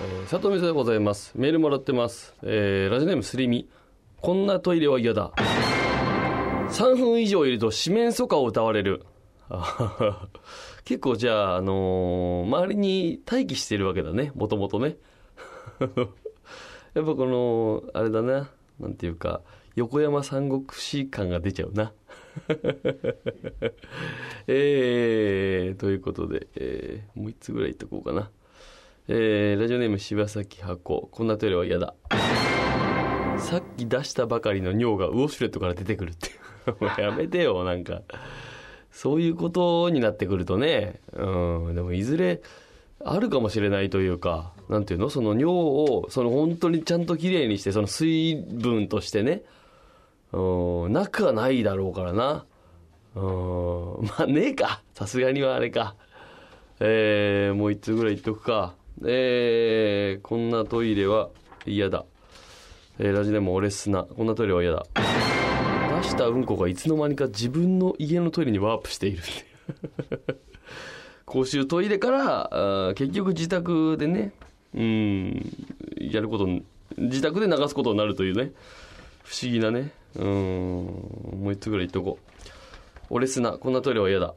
えー佐藤美沙でございます。メールもらってます。えーラジオネームすりみ。こんなトイレは嫌だ。3分以上いると四面楚歌を歌われる。結構じゃあ、あのー周りに待機してるわけだね、もともとね。やっぱこの、あれだな、なんていうか、横山三国志感が出ちゃうな。えー、ということで、えーもう一つぐらい言っとこうかな。えーラジオネーム柴崎箱。こんなトイレは嫌だ。さっき出したばかりの尿がウォシュレットから出てくるって。も うやめてよ、なんか。そういうことになってくるとね、うん、でもいずれあるかもしれないというか、なんていうの？その尿を、その本当にちゃんときれいにして、その水分としてね、うん、なくはないだろうからな。うん、まあねえか。さすがにはあれか。えー、もう一つぐらい言っとくか。えー、こんなトイレは嫌だ。えー、ラジネーム俺砂。こんなトイレは嫌だ。出したうんこがいつの間にか自分の家のトイレにワープしているって 公衆トイレからあ結局自宅でねうんやること自宅で流すことになるというね不思議なねうんもう一つぐらい言っとこう俺砂こんなトイレは嫌だ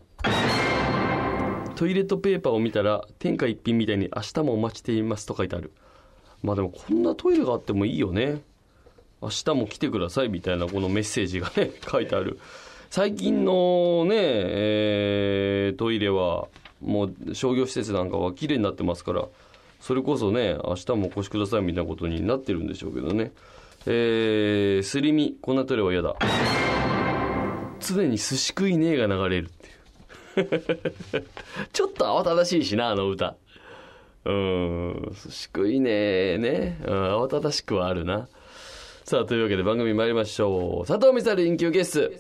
トイレットペーパーを見たら天下一品みたいに明日もお待ちしていますと書いてある。まあでもこんなトイレがあってもいいよね。明日も来てくださいみたいなこのメッセージがね 書いてある。最近のね、えートイレはもう商業施設なんかは綺麗になってますからそれこそね明日もお越しくださいみたいなことになってるんでしょうけどね。えー、すりみこんなトイレは嫌だ。常に寿司食いねえが流れるっていう。ちょっと慌ただしいしなあの歌。うん。しくいねね、うん、慌ただしくはあるな。さあというわけで番組参りましょう。佐藤美沙臨休ゲス。ト